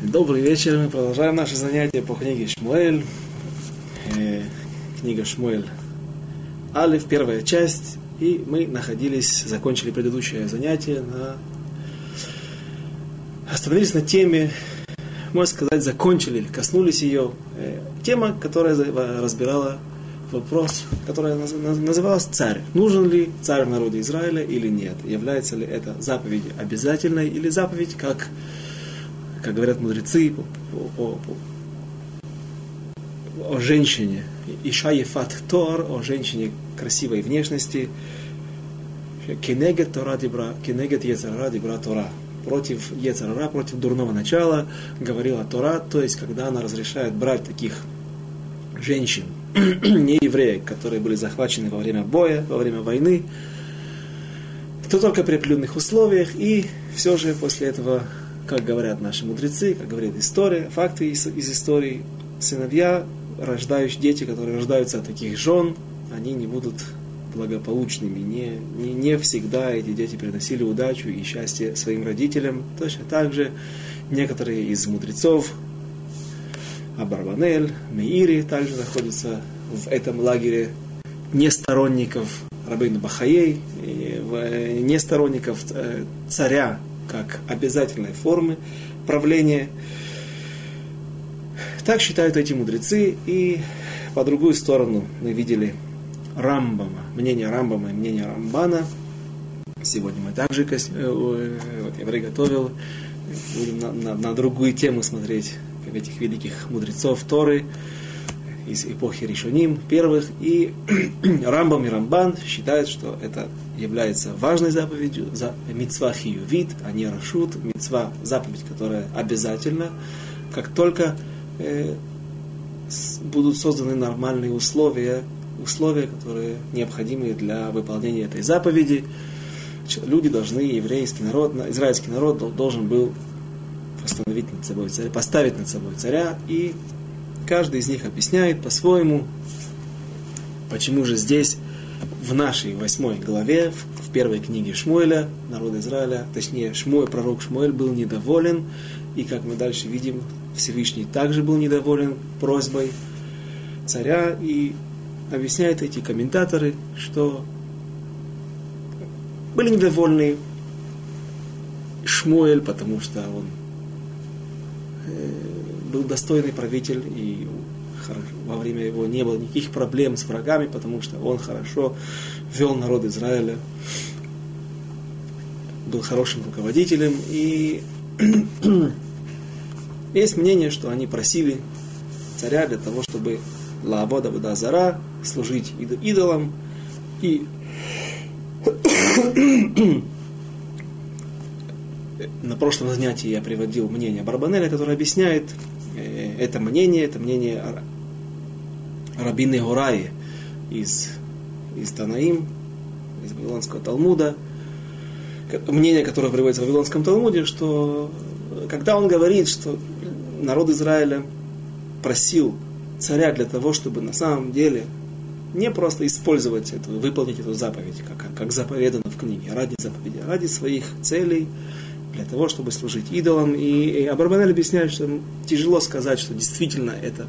Добрый вечер. Мы продолжаем наше занятие по книге Шмуэль. Э, книга Шмуэль Алиф, первая часть. И мы находились, закончили предыдущее занятие на... Остановились на теме, можно сказать, закончили, коснулись ее. Э, тема, которая разбирала вопрос, которая называлась «Царь». Нужен ли царь в народе Израиля или нет? Является ли это заповедь обязательной или заповедь как как говорят мудрецы, по, по, по, о женщине, Иша Ефат Тор, о женщине красивой внешности, Кенегет Тора Дибра, Кенегет Ецарара Дибра Тора. Против Ецарара, против дурного начала говорила Тора, то есть когда она разрешает брать таких женщин, не евреек, которые были захвачены во время боя, во время войны, то только при определенных условиях, и все же после этого как говорят наши мудрецы, как говорит история, факты из, из истории, сыновья, рождающие дети, которые рождаются от таких жен, они не будут благополучными. Не, не, не всегда эти дети приносили удачу и счастье своим родителям. Точно так же некоторые из мудрецов, Абарбанель, Меири также находятся в этом лагере не сторонников Рабейна Бахаей, не сторонников э, царя как обязательной формы правления. Так считают эти мудрецы, и по другую сторону мы видели Рамбама, мнение Рамбама и мнение Рамбана. Сегодня мы также, э, вот я приготовил, будем на, на, на другую тему смотреть этих великих мудрецов Торы, из эпохи Ришоним, первых, и Рамбам и Рамбан считают, что это является важной заповедью, за мецва хиювит, а не рашут, мецва заповедь, которая обязательна, как только э, с, будут созданы нормальные условия, условия, которые необходимы для выполнения этой заповеди, люди должны, еврейский народ, израильский народ должен был над собой царя, поставить над собой царя и каждый из них объясняет по-своему, почему же здесь, в нашей восьмой главе, в первой книге Шмуэля, народа Израиля, точнее, Шмуэ, пророк Шмуэль был недоволен, и как мы дальше видим, Всевышний также был недоволен просьбой царя, и объясняют эти комментаторы, что были недовольны Шмуэль, потому что он э, был достойный правитель, и во время его не было никаких проблем с врагами, потому что он хорошо вел народ Израиля, был хорошим руководителем, и есть мнение, что они просили царя для того, чтобы Лаавода Бадазара служить идолам, и на прошлом занятии я приводил мнение Барбанеля, который объясняет Э, это мнение, это мнение Рабины Гураи из, из Танаим, из Вавилонского Талмуда, мнение, которое приводится в Вавилонском Талмуде, что когда он говорит, что народ Израиля просил царя для того, чтобы на самом деле не просто использовать это, выполнить эту заповедь, как, как заповедано в книге, ради заповеди, а ради своих целей, для того, чтобы служить идолам. И, и Абарбанель объясняет, что тяжело сказать, что действительно это,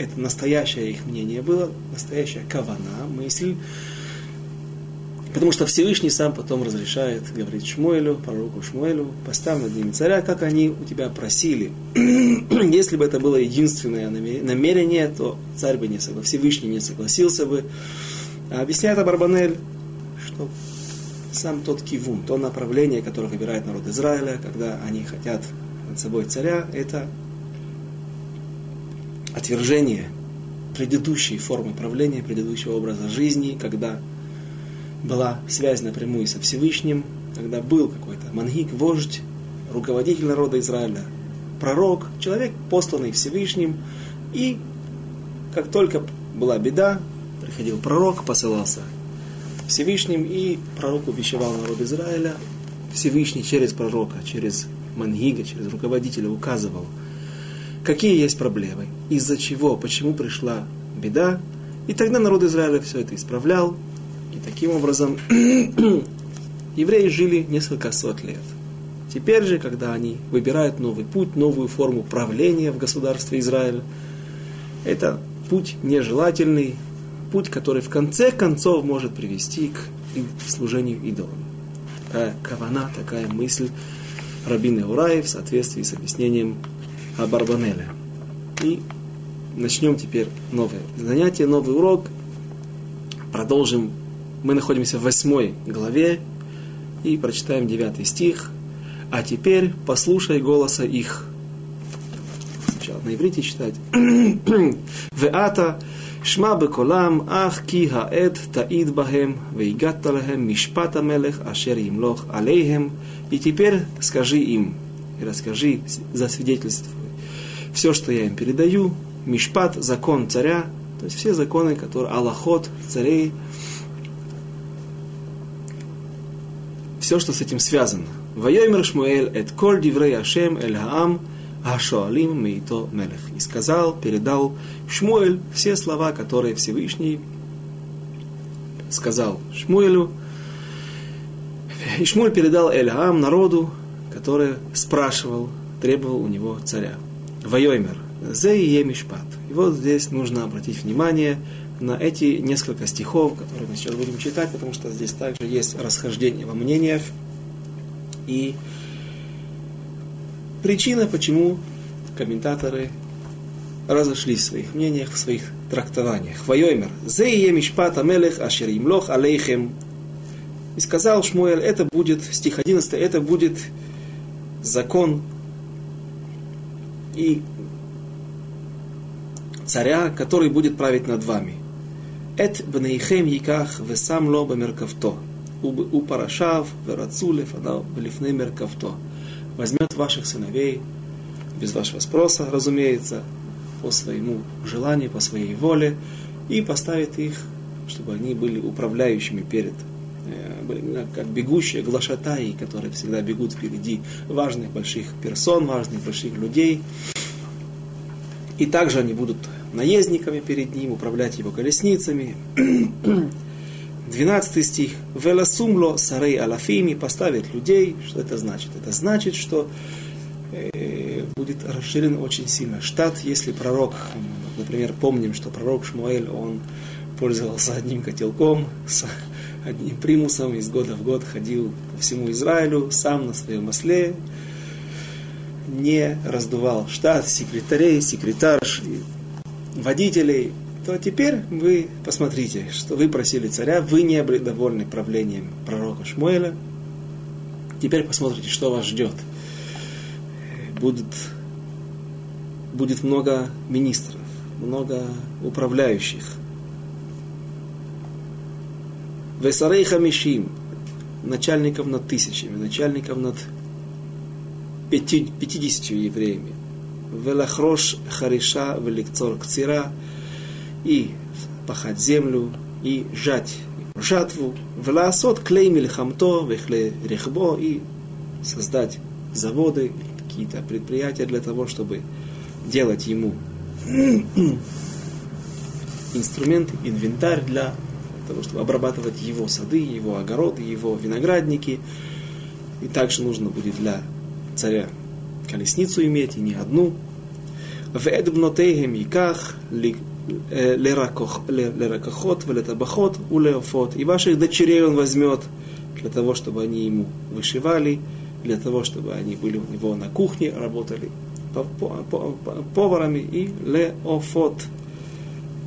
это настоящее их мнение было, настоящая кавана, мысль. Потому что Всевышний сам потом разрешает, говорит Шмуэлю, пророку Шмуэлю, поставь над ними царя, как они у тебя просили. Если бы это было единственное намерение, то царь бы не согласился, Всевышний не согласился бы. А объясняет Абарбанель, что сам тот кивун, то направление, которое выбирает народ Израиля, когда они хотят над собой царя, это отвержение предыдущей формы правления, предыдущего образа жизни, когда была связь напрямую со Всевышним, когда был какой-то мангик, вождь, руководитель народа Израиля, пророк, человек, посланный Всевышним, и как только была беда, приходил пророк, посылался Всевышним, и пророк увещевал народ Израиля. Всевышний через пророка, через мангига, через руководителя указывал, какие есть проблемы, из-за чего, почему пришла беда. И тогда народ Израиля все это исправлял. И таким образом евреи жили несколько сот лет. Теперь же, когда они выбирают новый путь, новую форму правления в государстве Израиль, это путь нежелательный, путь, который в конце концов может привести к служению идолам. Такая кавана, такая мысль Рабины Ураи в соответствии с объяснением Барбанеля. И начнем теперь новое занятие, новый урок. Продолжим. Мы находимся в восьмой главе и прочитаем девятый стих. А теперь послушай голоса их. Сначала на иврите читать. Веата шма беколам ах ки хаэт таид бахем вейгатта лахем мишпата мелех ашер имлох алейхем. И теперь скажи им и расскажи, засвидетельствуй все, что я им передаю, мишпат, закон царя, то есть все законы, которые, аллахот, царей, все, что с этим связано. Вайомер Шмуэль, эт коль диврей Ашем, эль хаам, Ашуалим Мейто Мелех. И сказал, передал Шмуэль все слова, которые Всевышний сказал Шмуэлю. И Шмуэль передал Эльам народу, который спрашивал, требовал у него царя. Вайоймер. Зе и Емишпат. И вот здесь нужно обратить внимание на эти несколько стихов, которые мы сейчас будем читать, потому что здесь также есть расхождение во мнениях. И Причина, почему комментаторы разошлись в своих мнениях, в своих трактованиях. Вайоймер. Зее мишпат амелех ашер имлох алейхем. И сказал Шмуэль, это будет, стих 11, это будет закон и царя, который будет править над вами. Эт бнейхем яках весам ло. У парашав, верацулев, лифней меркавто возьмет ваших сыновей, без вашего спроса, разумеется, по своему желанию, по своей воле, и поставит их, чтобы они были управляющими перед, э, как бегущие глашатаи, которые всегда бегут впереди важных больших персон, важных больших людей. И также они будут наездниками перед ним, управлять его колесницами. 12 стих. Веласумло сарей алафими поставит людей. Что это значит? Это значит, что э, будет расширен очень сильно штат, если пророк, например, помним, что пророк Шмуэль, он пользовался одним котелком, с одним примусом, из года в год ходил по всему Израилю, сам на своем осле, не раздувал штат секретарей, секретарш, водителей, то теперь вы посмотрите, что вы просили царя, вы не были довольны правлением пророка Шмуэля. Теперь посмотрите, что вас ждет. Будет, будет много министров, много управляющих. Весарей Хамишим, начальников над тысячами, начальников над пятидесятью евреями. Велахрош Хариша Великцор Кцира – и пахать землю, и жать жатву, власот клей мильхамто, вехле рехбо, и создать заводы, какие-то предприятия для того, чтобы делать ему инструменты, инвентарь для того, чтобы обрабатывать его сады, его огороды, его виноградники. И также нужно будет для царя колесницу иметь, и не одну. В Эдбнотейгем Иках леракохот, велетабахот, улеофот. И ваших дочерей он возьмет для того, чтобы они ему вышивали, для того, чтобы они были у него на кухне, работали поварами и леофот,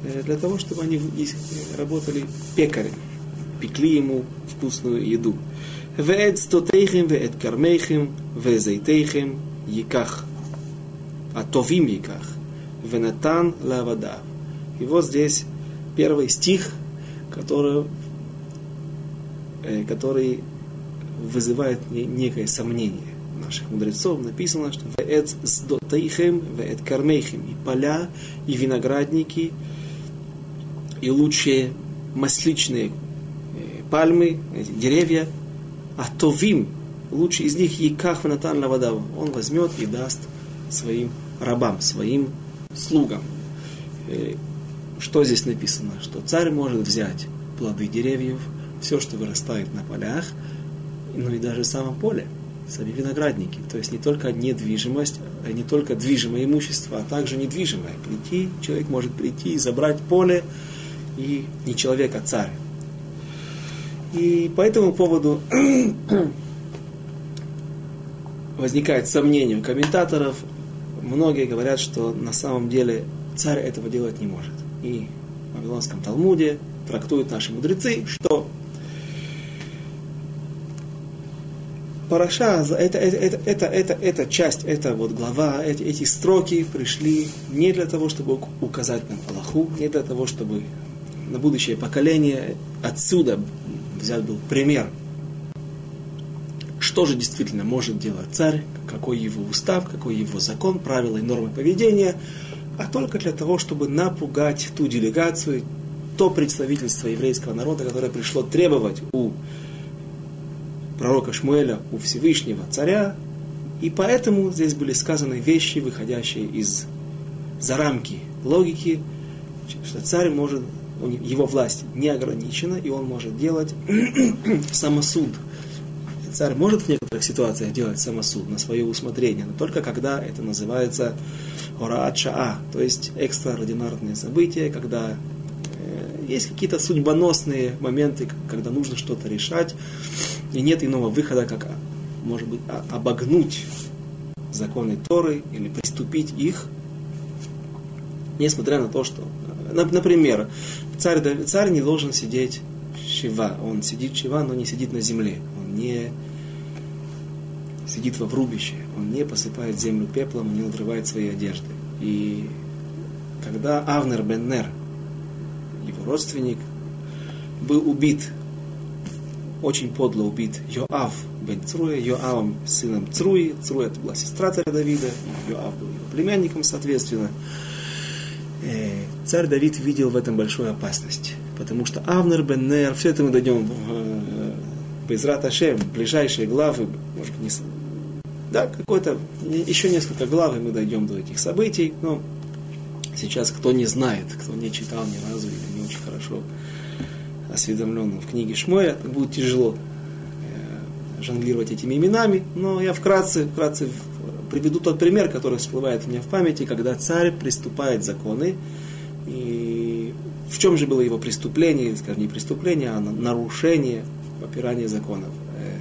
Э, для того, чтобы они работали пекари, пекли ему вкусную еду. Вед стотейхим, вед кармейхим, везейтейхим, яках. А товим яках. Венатан лавада. И вот здесь первый стих, который, э, который вызывает некое сомнение наших мудрецов. Написано, что «Веэт сдотейхем, веэт кармейхем» и поля, и виноградники – и лучшие масличные э, пальмы, деревья, а товим, лучший из них Яках Натан Лавадав, он возьмет и даст своим рабам, своим слугам. Э, что здесь написано? Что царь может взять плоды деревьев, все, что вырастает на полях, ну и даже само поле. сами виноградники. То есть не только недвижимость, а не только движимое имущество, а также недвижимое. Прийти, человек может прийти и забрать поле, и не человек, а царь. И по этому поводу возникает сомнение у комментаторов. Многие говорят, что на самом деле царь этого делать не может. И в Вавилонском Талмуде трактуют наши мудрецы, что Параша, это, это, это, это, это, эта часть, эта вот глава, эти, эти строки пришли не для того, чтобы указать нам Аллаху, не для того, чтобы на будущее поколение отсюда взять был пример, что же действительно может делать царь, какой его устав, какой его закон, правила и нормы поведения, а только для того, чтобы напугать ту делегацию, то представительство еврейского народа, которое пришло требовать у пророка Шмуэля, у Всевышнего царя, и поэтому здесь были сказаны вещи, выходящие из за рамки логики, что царь может, его власть не ограничена, и он может делать самосуд. Царь может в некоторых ситуациях делать самосуд на свое усмотрение, но только когда это называется ораат то есть экстраординарные события, когда э, есть какие-то судьбоносные моменты, когда нужно что-то решать, и нет иного выхода, как, может быть, обогнуть законы Торы или приступить их, несмотря на то, что, например, царь, царь не должен сидеть шива, он сидит шива, но не сидит на земле, он не сидит во врубище, он не посыпает землю пеплом, не надрывает свои одежды. И когда Авнер бен Нер, его родственник, был убит очень подло убит Йоав бен Цруя, Йоавом сыном Цруи. Цруя это была сестра царя Давида, Йоав был его племянником, соответственно. Э, царь Давид видел в этом большую опасность, потому что Авнер бен Нер, все это мы дойдем в Безрат Ашем, ближайшие главы, может быть, не, да, какой-то, еще несколько глав, и мы дойдем до этих событий, но сейчас кто не знает, кто не читал ни разу или не очень хорошо осведомленным в книге Шмоя, будет тяжело э, жонглировать этими именами, но я вкратце, вкратце приведу тот пример, который всплывает у меня в памяти, когда царь приступает законы, и в чем же было его преступление, скажем, не преступление, а нарушение, попирание законов. Э,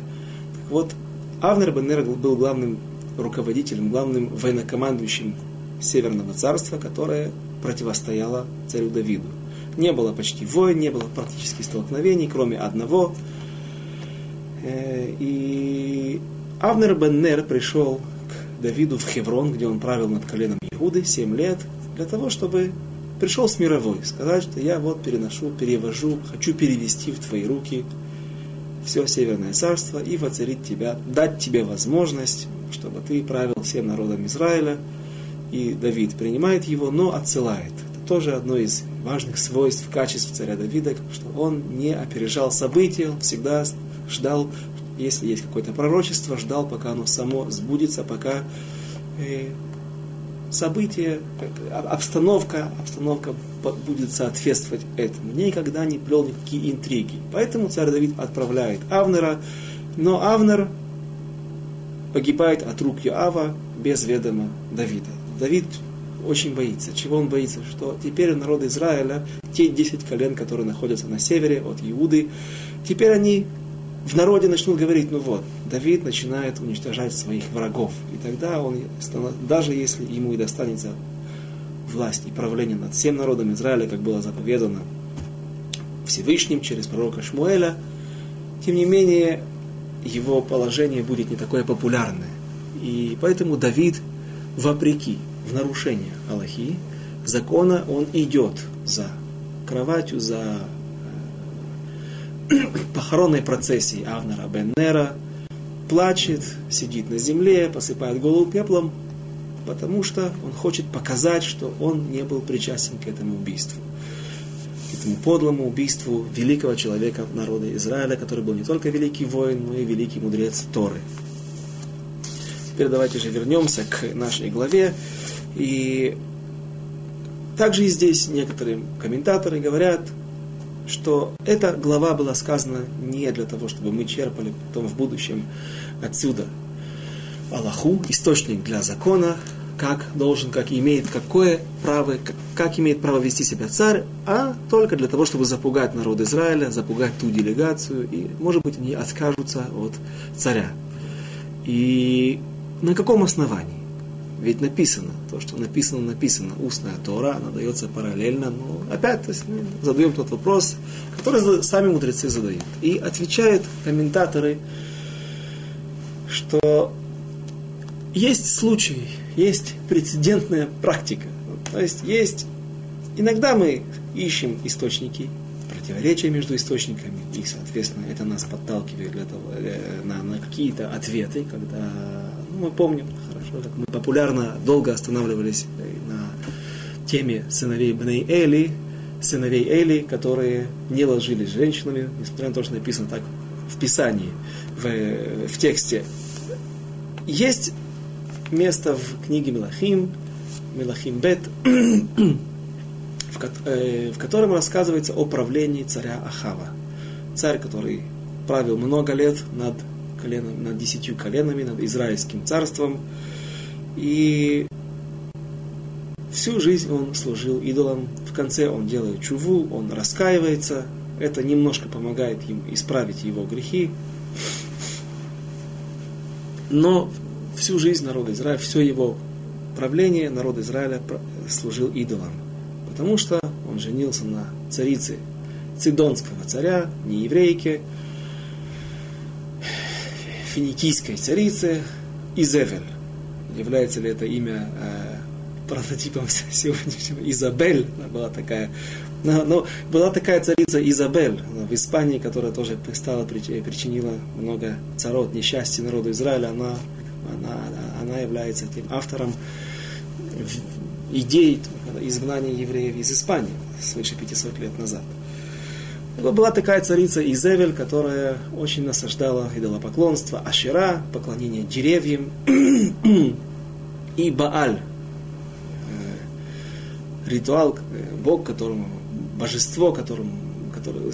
так вот, Авнер Беннер был главным руководителем, главным военнокомандующим Северного царства, которое противостояло царю Давиду. Не было почти войн, не было практически столкновений, кроме одного. Э, и Авнер бен Нер пришел к Давиду в Хеврон, где он правил над коленом Иуды 7 лет, для того, чтобы пришел с мировой, сказать, что я вот переношу, перевожу, хочу перевести в твои руки все Северное Царство и воцарить тебя, дать тебе возможность, чтобы ты правил всем народом Израиля. И Давид принимает его, но отсылает. Это тоже одно из важных свойств, качеств царя Давида, что он не опережал события, он всегда ждал, если есть какое-то пророчество, ждал, пока оно само сбудется, пока событие, обстановка, обстановка будет соответствовать этому. Никогда не плел никакие интриги. Поэтому царь Давид отправляет Авнера, но Авнер погибает от рук Йоава без ведома Давида. Давид очень боится. Чего он боится? Что теперь народ Израиля, те 10 колен, которые находятся на севере от Иуды, теперь они в народе начнут говорить, ну вот, Давид начинает уничтожать своих врагов. И тогда он, даже если ему и достанется власть и правление над всем народом Израиля, как было заповедано Всевышним через пророка Шмуэля, тем не менее его положение будет не такое популярное. И поэтому Давид, вопреки в нарушение Аллахи, закона, он идет за кроватью, за похоронной процессией Авнера Беннера, плачет, сидит на земле, посыпает голову пеплом, потому что он хочет показать, что он не был причастен к этому убийству. К этому подлому убийству великого человека народа Израиля, который был не только великий воин, но и великий мудрец Торы. Теперь давайте же вернемся к нашей главе. И также и здесь некоторые комментаторы говорят, что эта глава была сказана не для того, чтобы мы черпали потом в будущем отсюда Аллаху, источник для закона, как должен, как имеет, какое право, как, имеет право вести себя царь, а только для того, чтобы запугать народ Израиля, запугать ту делегацию, и, может быть, они откажутся от царя. И на каком основании? Ведь написано, то, что написано, написано, устная Тора, она дается параллельно, но опять то есть, мы задаем тот вопрос, который сами мудрецы задают. И отвечают комментаторы, что есть случаи, есть прецедентная практика. То есть есть, иногда мы ищем источники, противоречия между источниками, и, соответственно, это нас подталкивает для того, э, на, на какие-то ответы, когда ну, мы помним как мы популярно долго останавливались на теме сыновей Бней Эли, сыновей Эли, которые не ложились с женщинами, несмотря на то, что написано так в Писании, в, в тексте. Есть место в книге Мелахим, Мелахим Бет, в, э, в котором рассказывается о правлении царя Ахава. Царь, который правил много лет над, коленом, над десятью коленами, над Израильским царством. И всю жизнь он служил идолам. В конце он делает чуву, он раскаивается. Это немножко помогает им исправить его грехи. Но всю жизнь народа Израиля, все его правление народа Израиля служил идолам. Потому что он женился на царице Цидонского царя, не еврейке, финикийской царице Изевель. Является ли это имя э, прототипом сегодняшнего? Изабель была такая. Но, но была такая царица Изабель в Испании, которая тоже стала, причинила много царот, несчастья народу Израиля. Она она, она является тем автором идей изгнания евреев из Испании свыше 500 лет назад. Была такая царица Изевель, которая очень насаждала идолопоклонство, ашера, поклонение деревьям и Бааль, э, ритуал, э, Бог, которому, божество, которому, которое,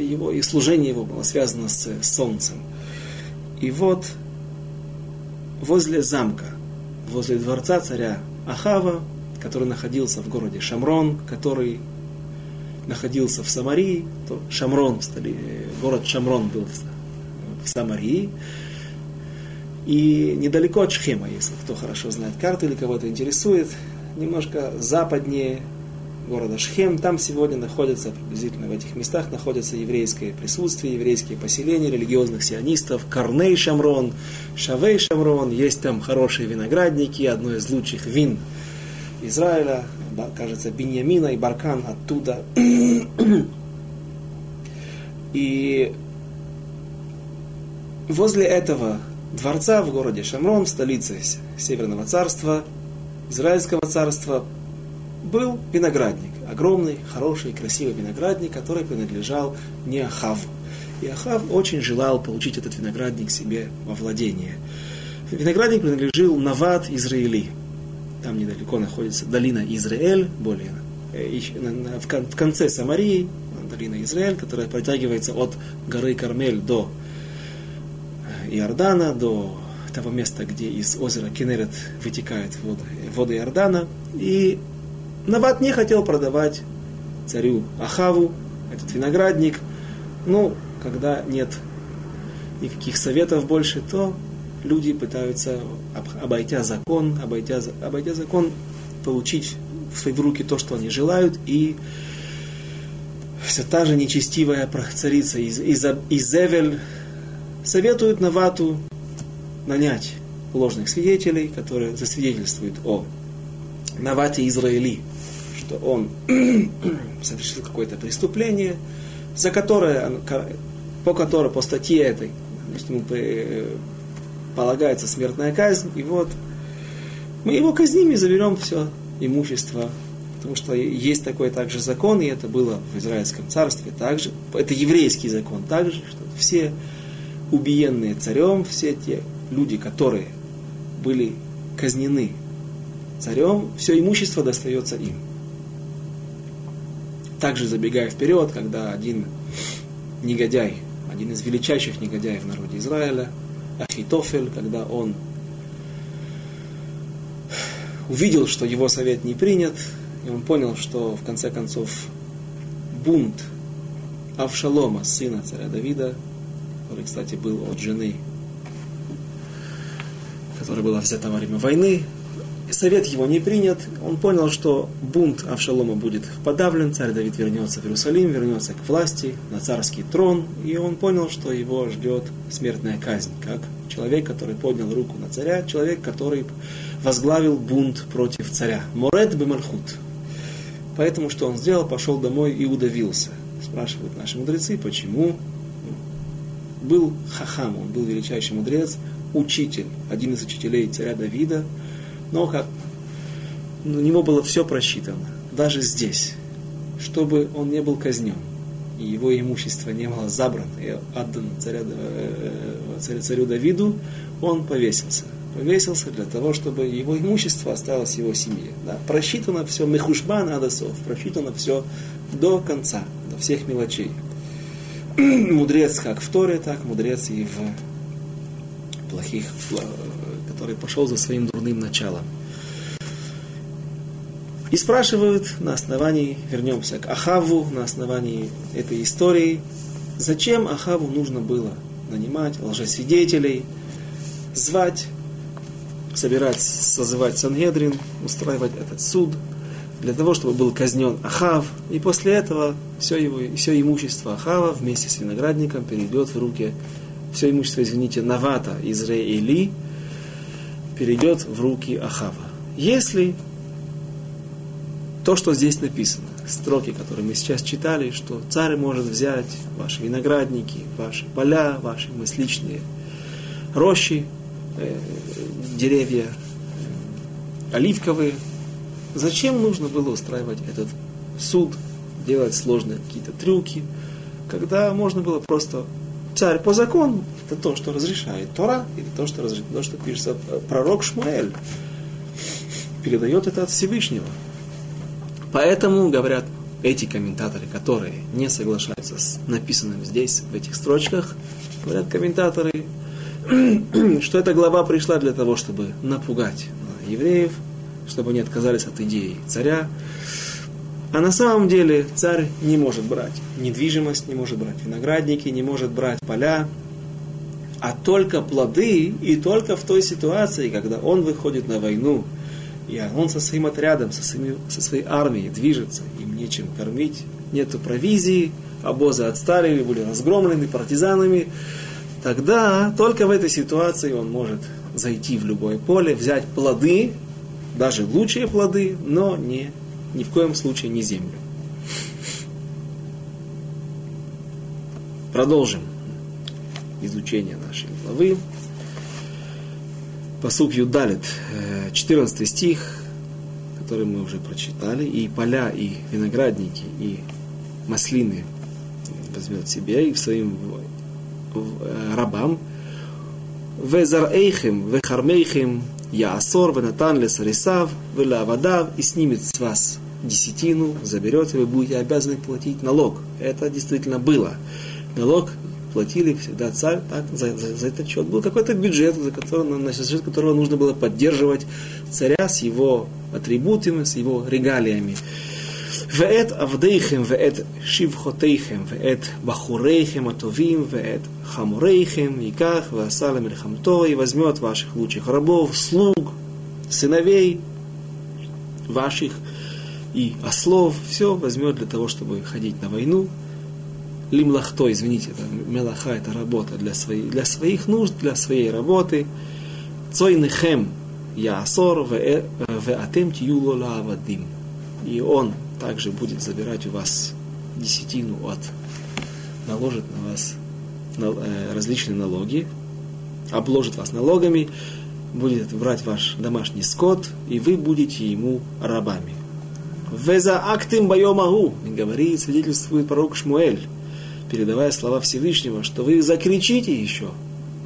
его, и служение его было связано с солнцем. И вот возле замка, возле дворца царя Ахава, который находился в городе Шамрон, который находился в Самарии, то Шамрон, город Шамрон был в Самарии, и недалеко от Шхема, если кто хорошо знает карту или кого-то интересует, немножко западнее города Шхем. Там сегодня находится, приблизительно в этих местах, находится еврейское присутствие, еврейские поселения религиозных сионистов, Корней Шамрон, Шавей Шамрон. Есть там хорошие виноградники, одно из лучших вин Израиля, кажется, Беньямина и Баркан оттуда. И возле этого дворца в городе Шамрон, столице Северного царства, Израильского царства, был виноградник, огромный, хороший, красивый виноградник, который принадлежал не Ахаву. И Ахав очень желал получить этот виноградник себе во владение. Виноградник принадлежал Нават Израили. Там недалеко находится долина Израиль, более э, в конце Самарии, долина Израиль, которая протягивается от горы Кармель до э, Иордана, до того места, где из озера Кенерет вытекают воды, воды Иордана. И Нават не хотел продавать царю Ахаву этот виноградник. Ну, когда нет никаких советов больше, то люди пытаются, обойдя закон, обойдя, обойдя закон, получить в свои руки то, что они желают, и все та же нечестивая царица из, из, Изевель советует Навату нанять ложных свидетелей, которые засвидетельствуют о Навате Израили, что он совершил какое-то преступление, за которое, по которой, по статье этой, значит, ему полагается смертная казнь, и вот мы его казним и заберем все имущество, потому что есть такой также закон, и это было в Израильском царстве также, это еврейский закон также, что все убиенные царем, все те люди, которые были казнены царем, все имущество достается им. Также забегая вперед, когда один негодяй, один из величайших негодяев в народе Израиля, Ахитофель, когда он увидел, что его совет не принят, и он понял, что в конце концов бунт Авшалома, сына царя Давида, который, кстати, был от жены, которая была взята во время войны, совет его не принят, он понял, что бунт Авшалома будет подавлен, царь Давид вернется в Иерусалим, вернется к власти, на царский трон, и он понял, что его ждет смертная казнь, как человек, который поднял руку на царя, человек, который возглавил бунт против царя. Морет бемальхут. Поэтому что он сделал? Пошел домой и удавился. Спрашивают наши мудрецы, почему был хахам, он был величайший мудрец, учитель, один из учителей царя Давида, но как у него было все просчитано, даже здесь, чтобы он не был казнен, и его имущество не было забрано и отдано царя, э, царю, Давиду, он повесился. Повесился для того, чтобы его имущество осталось его семье. Да? Просчитано все, мехушбан адасов, просчитано все до конца, до всех мелочей. мудрец как в Торе, так мудрец и в плохих который пошел за своим дурным началом. И спрашивают на основании, вернемся к Ахаву, на основании этой истории, зачем Ахаву нужно было нанимать лжесвидетелей, звать, собирать, созывать Сангедрин, устраивать этот суд, для того, чтобы был казнен Ахав, и после этого все, его, все имущество Ахава вместе с виноградником перейдет в руки, все имущество, извините, Навата Израили, перейдет в руки Ахава. Если то, что здесь написано, строки, которые мы сейчас читали, что царь может взять ваши виноградники, ваши поля, ваши мысличные рощи, э, деревья э, оливковые, зачем нужно было устраивать этот суд, делать сложные какие-то трюки, когда можно было просто царь по закону, это то, что разрешает Тора, или то, что, разрешает, то, что пишется пророк Шмуэль, передает это от Всевышнего. Поэтому, говорят эти комментаторы, которые не соглашаются с написанным здесь, в этих строчках, говорят комментаторы, что эта глава пришла для того, чтобы напугать евреев, чтобы они отказались от идеи царя, а на самом деле царь не может брать недвижимость, не может брать виноградники, не может брать поля, а только плоды, и только в той ситуации, когда он выходит на войну, и он со своим отрядом, со, своими, со своей армией движется, им нечем кормить, нету провизии, обозы отстали, были разгромлены партизанами, тогда только в этой ситуации он может зайти в любое поле, взять плоды, даже лучшие плоды, но не ни в коем случае не землю. Продолжим изучение нашей главы. Посук Юдалит, 14 э, стих, который мы уже прочитали, и поля, и виноградники, и маслины возьмет себе и своим э, рабам. Везарэйхем, вехармейхем, Яасор, Ванатан, Лесарисав, Велавадав, и снимет с вас десятину, заберете, вы будете обязаны платить налог. Это действительно было. Налог платили всегда царь, так, за, за, за этот счет. Был какой-то бюджет, за который, на счет которого нужно было поддерживать царя с его атрибутами, с его регалиями. ואת עבדיכם ואת שבחותיכם ואת בחוריכם הטובים ואת חמוריכם ייקח ועשה למלחמתו и возьмет ваших лучших рабов, слуг, сыновей ваших и ослов, все возьмет для того, чтобы ходить на войну. Лимлахто, извините, это мелаха, это работа для, своих, для своих нужд, для своей работы. Цойнехем яасор веатем тиюло лавадим. И он также будет забирать у вас десятину от, наложит на вас э, различные налоги, обложит вас налогами, будет брать ваш домашний скот, и вы будете ему рабами. Веза актим байомагу, говорит, свидетельствует пророк Шмуэль, передавая слова Всевышнего, что вы закричите еще –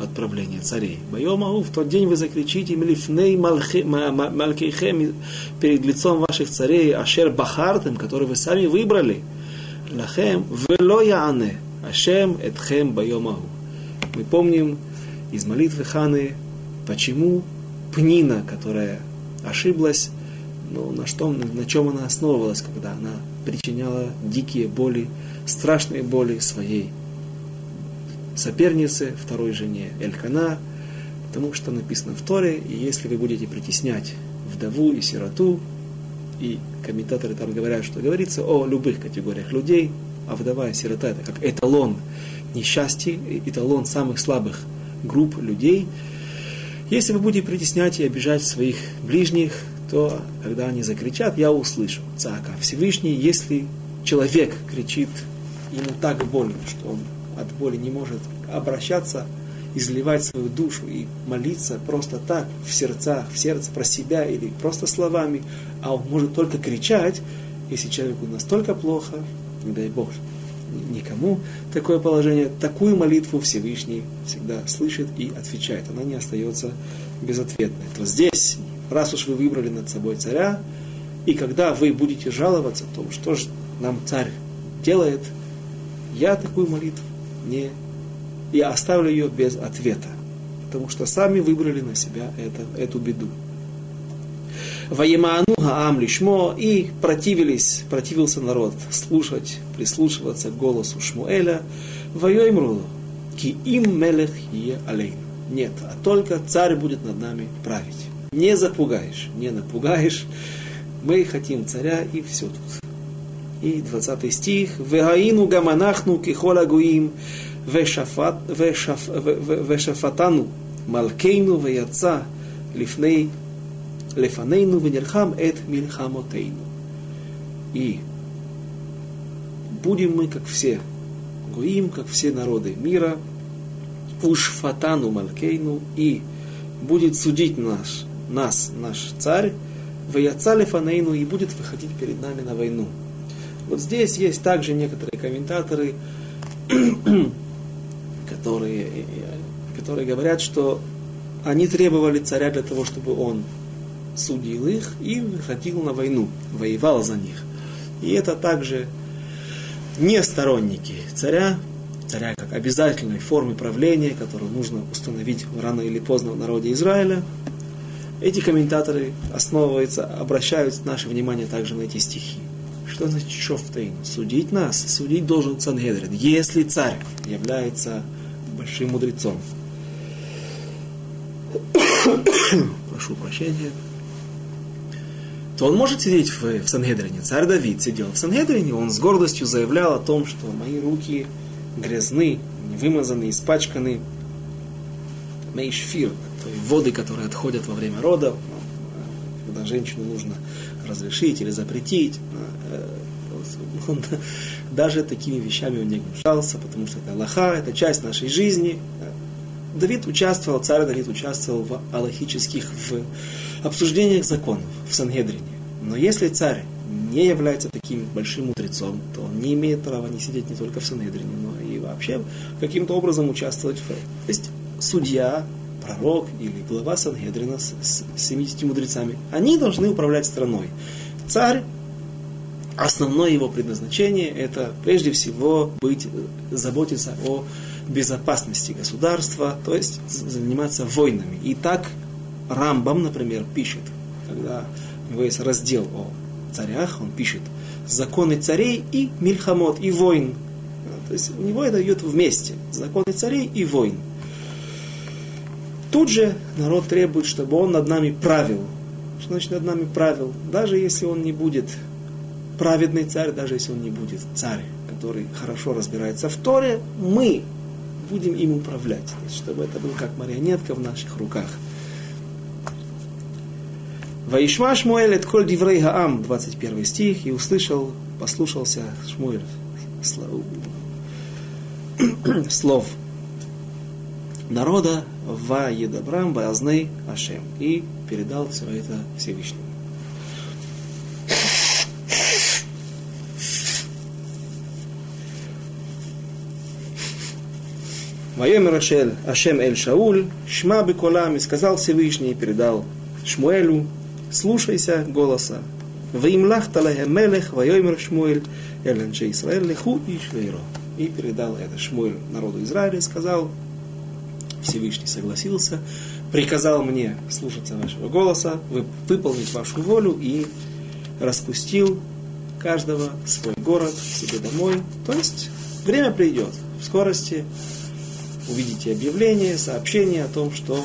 отправления царей. Байомаху, в тот день вы закричите млифней малькейхем перед лицом ваших царей, ашер бахартем, который вы сами выбрали. Лахем вело яане, ашем этхем байомаху. Мы помним из молитвы Ханы, почему Пнина, которая ошиблась, но на, что, на чем она основывалась, когда она причиняла дикие боли, страшные боли своей сопернице, второй жене Элькана, потому что написано в Торе, и если вы будете притеснять вдову и сироту, и комментаторы там говорят, что говорится о любых категориях людей, а вдова и сирота это как эталон несчастья, эталон самых слабых групп людей. Если вы будете притеснять и обижать своих ближних, то когда они закричат, я услышу. Цака Всевышний, если человек кричит, ему так больно, что он от боли не может обращаться, изливать свою душу и молиться просто так, в сердцах, в сердце про себя или просто словами, а он может только кричать, если человеку настолько плохо, не дай Бог, никому такое положение, такую молитву Всевышний всегда слышит и отвечает. Она не остается безответной. То здесь, раз уж вы выбрали над собой царя, и когда вы будете жаловаться о том, что же нам царь делает, я такую молитву не... Я оставлю ее без ответа, потому что сами выбрали на себя это, эту беду. Ваимаану Гаам Лишмо и противились, противился народ слушать, прислушиваться к голосу Шмуэля. Вайоймру ки им мелех е алейн. Нет, а только царь будет над нами править. Не запугаешь, не напугаешь. Мы хотим царя и все тут. И 20 стих. Вегаину гаманахну кихола гуим вешафатану малкейну веяца лифней лефанейну венерхам эт мильхамотейну. И будем мы, как все, гуим, как все народы мира, уж фатану малкейну, и будет судить наш, нас, наш царь, ваяца лефанейну, и будет выходить перед нами на войну. Вот здесь есть также некоторые комментаторы, которые, которые говорят, что они требовали царя для того, чтобы он судил их и выходил на войну, воевал за них. И это также не сторонники царя, царя как обязательной формы правления, которую нужно установить рано или поздно в народе Израиля. Эти комментаторы основываются, обращают наше внимание также на эти стихи. Что значит шофтейн? Судить нас, судить должен Сангедрин, если царь является большим мудрецом. Прошу прощения. То он может сидеть в, в Сангедрине. Царь Давид сидел в Сангедрине, он с гордостью заявлял о том, что мои руки грязны, вымазаны, испачканы. Мейшфир, есть воды, которые отходят во время родов, когда женщину нужно разрешить или запретить. Э, он, даже такими вещами он не гнушался, потому что это Аллаха, это часть нашей жизни. Давид участвовал, царь Давид участвовал в аллахических, в обсуждениях законов, в Сангедрине. Но если царь не является таким большим мудрецом, то он не имеет права не сидеть не только в Санедрине, но и вообще каким-то образом участвовать в... То есть судья, пророк или глава Сангедрина с, с 70 мудрецами, они должны управлять страной. Царь, основное его предназначение, это прежде всего быть, заботиться о безопасности государства, то есть заниматься войнами. И так Рамбам, например, пишет, когда у него есть раздел о царях, он пишет законы царей и мильхамот, и войн. То есть у него это идет вместе, законы царей и войн. Тут же народ требует, чтобы он над нами правил. Что значит над нами правил? Даже если он не будет праведный царь, даже если он не будет царь, который хорошо разбирается в Торе, мы будем им управлять. Есть, чтобы это был как марионетка в наших руках. Ваишма Шмуэль et коль диврей хаам, 21 стих, и услышал, послушался Шмуэль слов народа Ва Едабрам Баазней Ашем и передал все это Всевышнему. Вайомер Ашем Эль Шауль, Шма Беколам, и сказал Всевышний, передал Шмуэлю, слушайся голоса. Ваимлах талахем мелех, вайомер Шмуэль, Эль Исраэль, леху и швейро. И передал это Шмуэль народу Израиля и сказал, Всевышний согласился, приказал мне слушаться вашего голоса, выполнить вашу волю и распустил каждого свой город себе домой. То есть время придет. В скорости увидите объявление, сообщение о том, что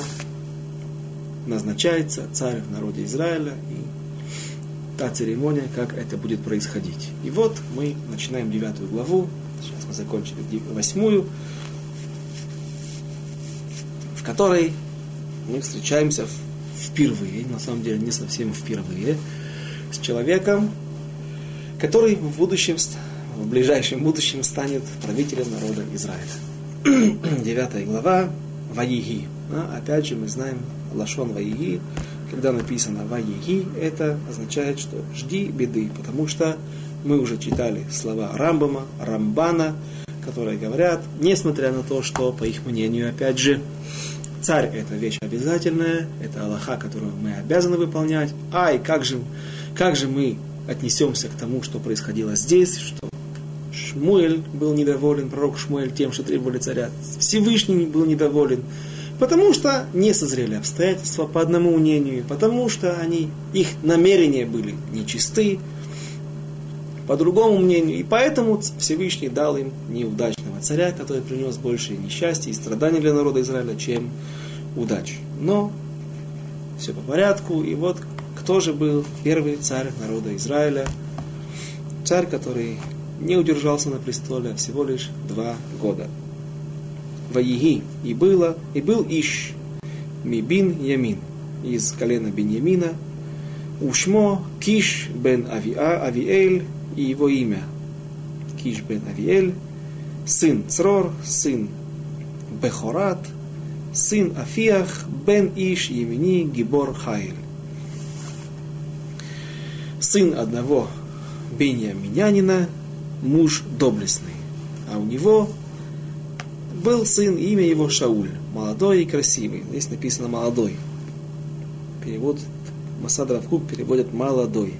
назначается царь в народе Израиля и та церемония, как это будет происходить. И вот мы начинаем девятую главу, сейчас мы закончили восьмую, которой мы встречаемся впервые, на самом деле не совсем впервые, с человеком, который в будущем, в ближайшем будущем станет правителем народа Израиля. Девятая глава Ваиги. А, опять же, мы знаем Лашон Ваиги, когда написано Ваиги, это означает, что жди беды, потому что мы уже читали слова Рамбама, Рамбана, которые говорят, несмотря на то, что, по их мнению, опять же, царь это вещь обязательная, это Аллаха, которую мы обязаны выполнять. Ай, как же, как же мы отнесемся к тому, что происходило здесь, что Шмуэль был недоволен, пророк Шмуэль тем, что требовали царя. Всевышний был недоволен, потому что не созрели обстоятельства по одному мнению, потому что они, их намерения были нечисты, по другому мнению, и поэтому Всевышний дал им неудачного царя, который принес больше несчастья и страданий для народа Израиля, чем удач. Но все по порядку, и вот кто же был первый царь народа Израиля? Царь, который не удержался на престоле всего лишь два года. Ваиги и было, и был Иш, Мибин Ямин, из колена Беньямина, Ушмо Киш бен Авиа, Авиэль, и его имя Киш бен Авиэль, сын Црор, сын Бехорат, сын Афиах, бен Иш Емини, Гибор Хайль сын одного Беньяминянина, муж доблестный. А у него был сын, имя его Шауль, молодой и красивый. Здесь написано молодой. Перевод Масад Равкук переводит молодой.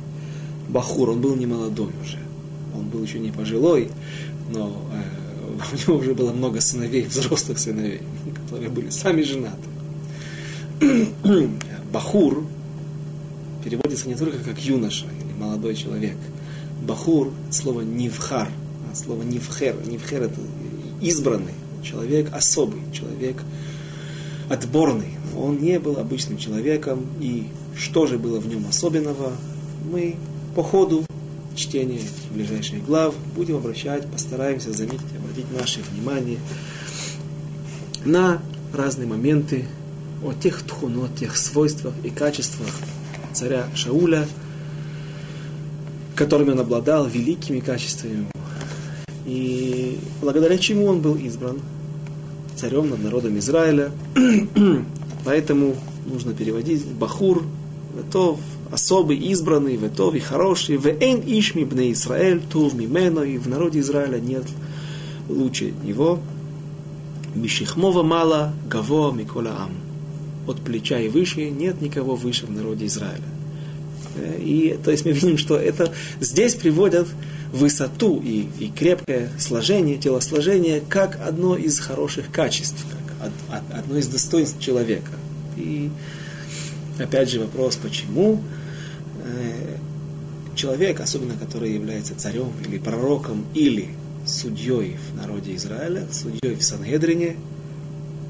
Бахур, он был не молодой уже. Он был еще не пожилой, но э, у него уже было много сыновей, взрослых сыновей, которые были сами женаты. Бахур переводится не только как юноша или молодой человек. Бахур – слово нивхар, а слово нивхер. Нивхер – это избранный человек, особый человек, отборный. Он не был обычным человеком, и что же было в нем особенного, мы по ходу чтения ближайших глав будем обращать, постараемся заметить, обратить наше внимание на разные моменты о тех тхунот, тех свойствах и качествах, царя Шауля, которыми он обладал, великими качествами. И благодаря чему он был избран царем над народом Израиля. Поэтому нужно переводить Бахур, Ветов, особый, избранный, Ветов хороший, Веэн Ишми Бне Израиль, Тув Мимено, и в народе Израиля нет лучше него. Мишихмова мало, Гаво Микола Ам от плеча и выше, нет никого выше в народе Израиля. Э, и то есть мы видим, что это здесь приводят высоту и, и крепкое сложение, телосложение, как одно из хороших качеств, как одно из достоинств человека. И опять же вопрос, почему э, человек, особенно который является царем или пророком, или судьей в народе Израиля, судьей в Сангедрине,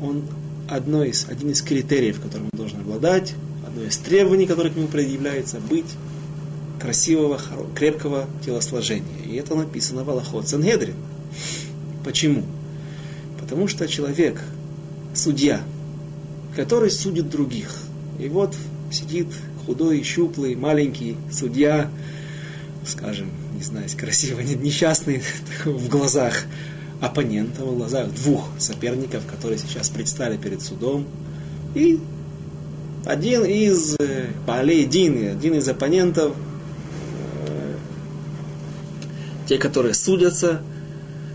он одно из, один из критериев, которым он должен обладать, одно из требований, которое к нему предъявляется, быть красивого, крепкого телосложения. И это написано в Аллахот Сангедрин. Почему? Потому что человек, судья, который судит других. И вот сидит худой, щуплый, маленький судья, скажем, не знаю, красиво, несчастный в глазах, оппонента в глазах двух соперников, которые сейчас предстали перед судом. И один из э, Дин, один из оппонентов, э, те, которые судятся,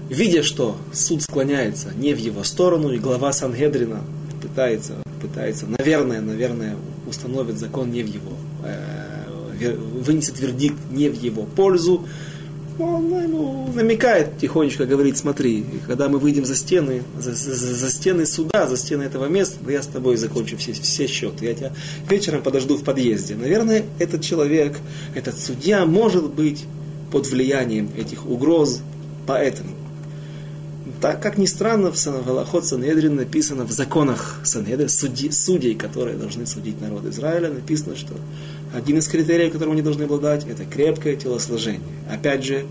видя, что суд склоняется не в его сторону, и глава Сангедрина пытается, пытается, наверное, наверное, установит закон не в его, э, вынесет вердикт не в его пользу, он ну, намекает тихонечко, говорит, смотри, когда мы выйдем за стены, за, за, за стены суда, за стены этого места, я с тобой закончу все, все счеты. Я тебя вечером подожду в подъезде. Наверное, этот человек, этот судья может быть под влиянием этих угроз, поэтому. Так как ни странно, в Галахот Санедрин написано в законах Санедрин, судей, судей, которые должны судить народ Израиля, написано, что один из критериев, которым они должны обладать, это крепкое телосложение. Опять же,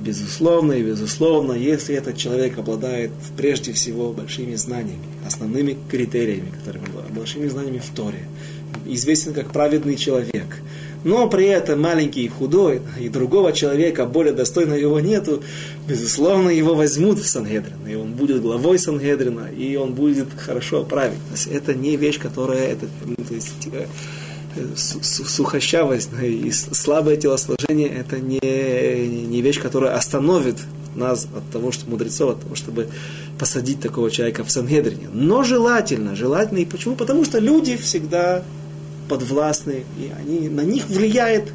безусловно и безусловно, если этот человек обладает прежде всего большими знаниями, основными критериями, которыми большими знаниями в Торе, известен как праведный человек, но при этом маленький и худой, и другого человека, более достойного его нету, безусловно, его возьмут в Сангедрин, и он будет главой Сангедрина, и он будет хорошо править. То есть это не вещь, которая, это, то есть, э, сухощавость и слабое телосложение – это не, не вещь, которая остановит нас от того, что мудрецов, от того, чтобы посадить такого человека в Сангедрине. Но желательно, желательно. И почему? Потому что люди всегда подвластны, и они, на них влияет,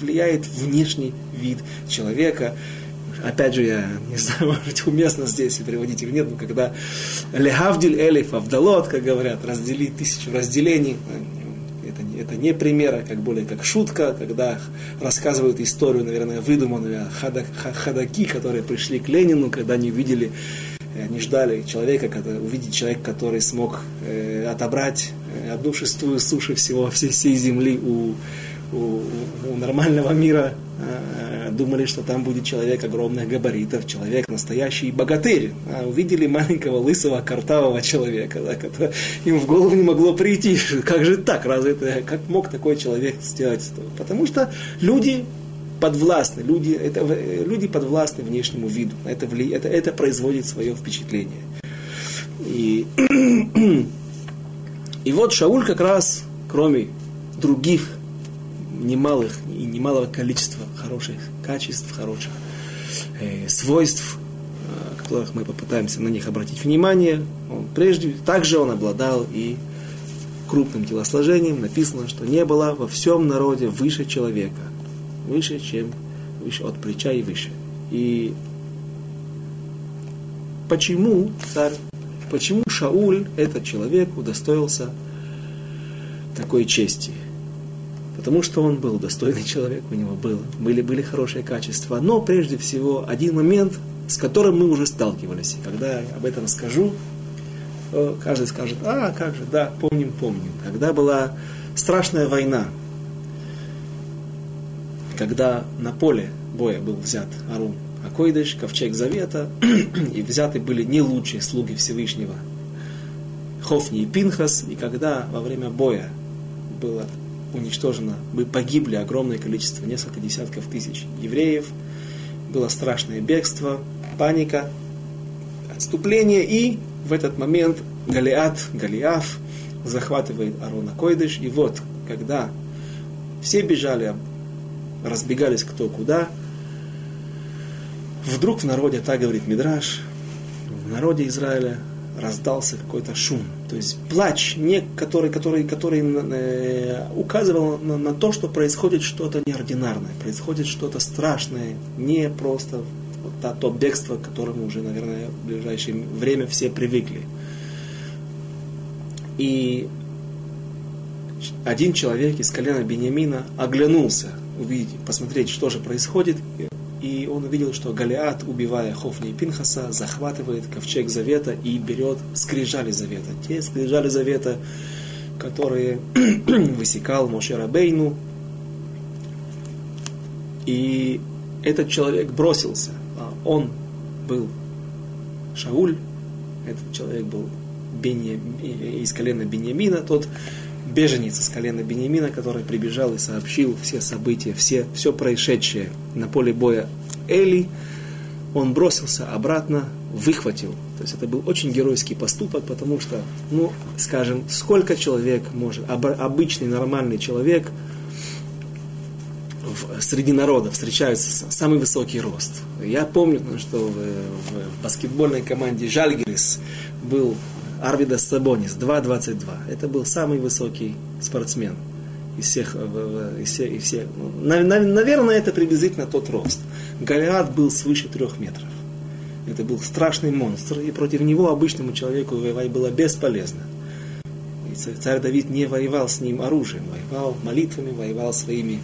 влияет внешний вид человека. Опять же, я не знаю, может быть, уместно здесь переводить или нет, но когда лехавдиль элиф авдалот, как говорят, разделить тысячу разделений, это не пример, а как более как шутка, когда рассказывают историю, наверное, выдуманную хадак, хадаки, которые пришли к Ленину, когда они увидели, э, они ждали человека, когда, увидеть человека, который смог э, отобрать одну шестую суши всего, всей, всей земли у, у, у нормального мира э, думали, что там будет человек огромных габаритов, человек настоящий богатырь. А увидели маленького лысого картавого человека, да, который им в голову не могло прийти. Как же так? Разве это, как мог такой человек сделать? Потому что люди подвластны, люди, это, люди подвластны внешнему виду. Это, это, это производит свое впечатление. И, и вот Шауль как раз, кроме других немалых и немалого количества хороших качеств, хороших э, свойств, э, которых мы попытаемся на них обратить внимание. Он прежде, также он обладал и крупным телосложением. Написано, что не было во всем народе выше человека, выше, чем выше от плеча и выше. И почему царь, почему Шауль, этот человек, удостоился такой чести? потому что он был достойный человек, у него был, были, были хорошие качества. Но прежде всего один момент, с которым мы уже сталкивались. Когда я об этом скажу, каждый скажет, а, как же, да, помним, помним. Когда была страшная война, когда на поле боя был взят Арун Акойдыш, ковчег Завета, и взяты были не лучшие слуги Всевышнего, Хофни и Пинхас, и когда во время боя было уничтожено, мы погибли огромное количество, несколько десятков тысяч евреев, было страшное бегство, паника, отступление, и в этот момент Галиат, Галиаф захватывает Арона Койдыш, и вот, когда все бежали, разбегались кто куда, вдруг в народе, так говорит Мидраш, в народе Израиля раздался какой-то шум. То есть плач, не, который, который, который э, указывал на, на то, что происходит что-то неординарное, происходит что-то страшное, не просто вот, то, то бегство, к которому уже, наверное, в ближайшее время все привыкли. И один человек из колена Бениамина оглянулся, увидеть, посмотреть, что же происходит, и он увидел, что Галиат, убивая Хофни и Пинхаса, захватывает ковчег Завета и берет скрижали Завета. Те скрижали Завета, которые высекал Моше Рабейну. И этот человек бросился. А он был Шауль, этот человек был Бенья, из колена Беньямина, тот беженец из колена Бениамина, который прибежал и сообщил все события, все, все происшедшее на поле боя Эли, он бросился обратно, выхватил. То есть это был очень геройский поступок, потому что, ну, скажем, сколько человек может, обычный нормальный человек в, среди народа встречается самый высокий рост. Я помню, что в, в, в баскетбольной команде Жальгерис был Арвидас Сабонис, 2.22. Это был самый высокий спортсмен. из всех, из всех, из всех. Наверное, это приблизительно тот рост. Голиат был свыше трех метров. Это был страшный монстр, и против него обычному человеку воевать было бесполезно. И царь Давид не воевал с ним оружием, воевал молитвами, воевал своими,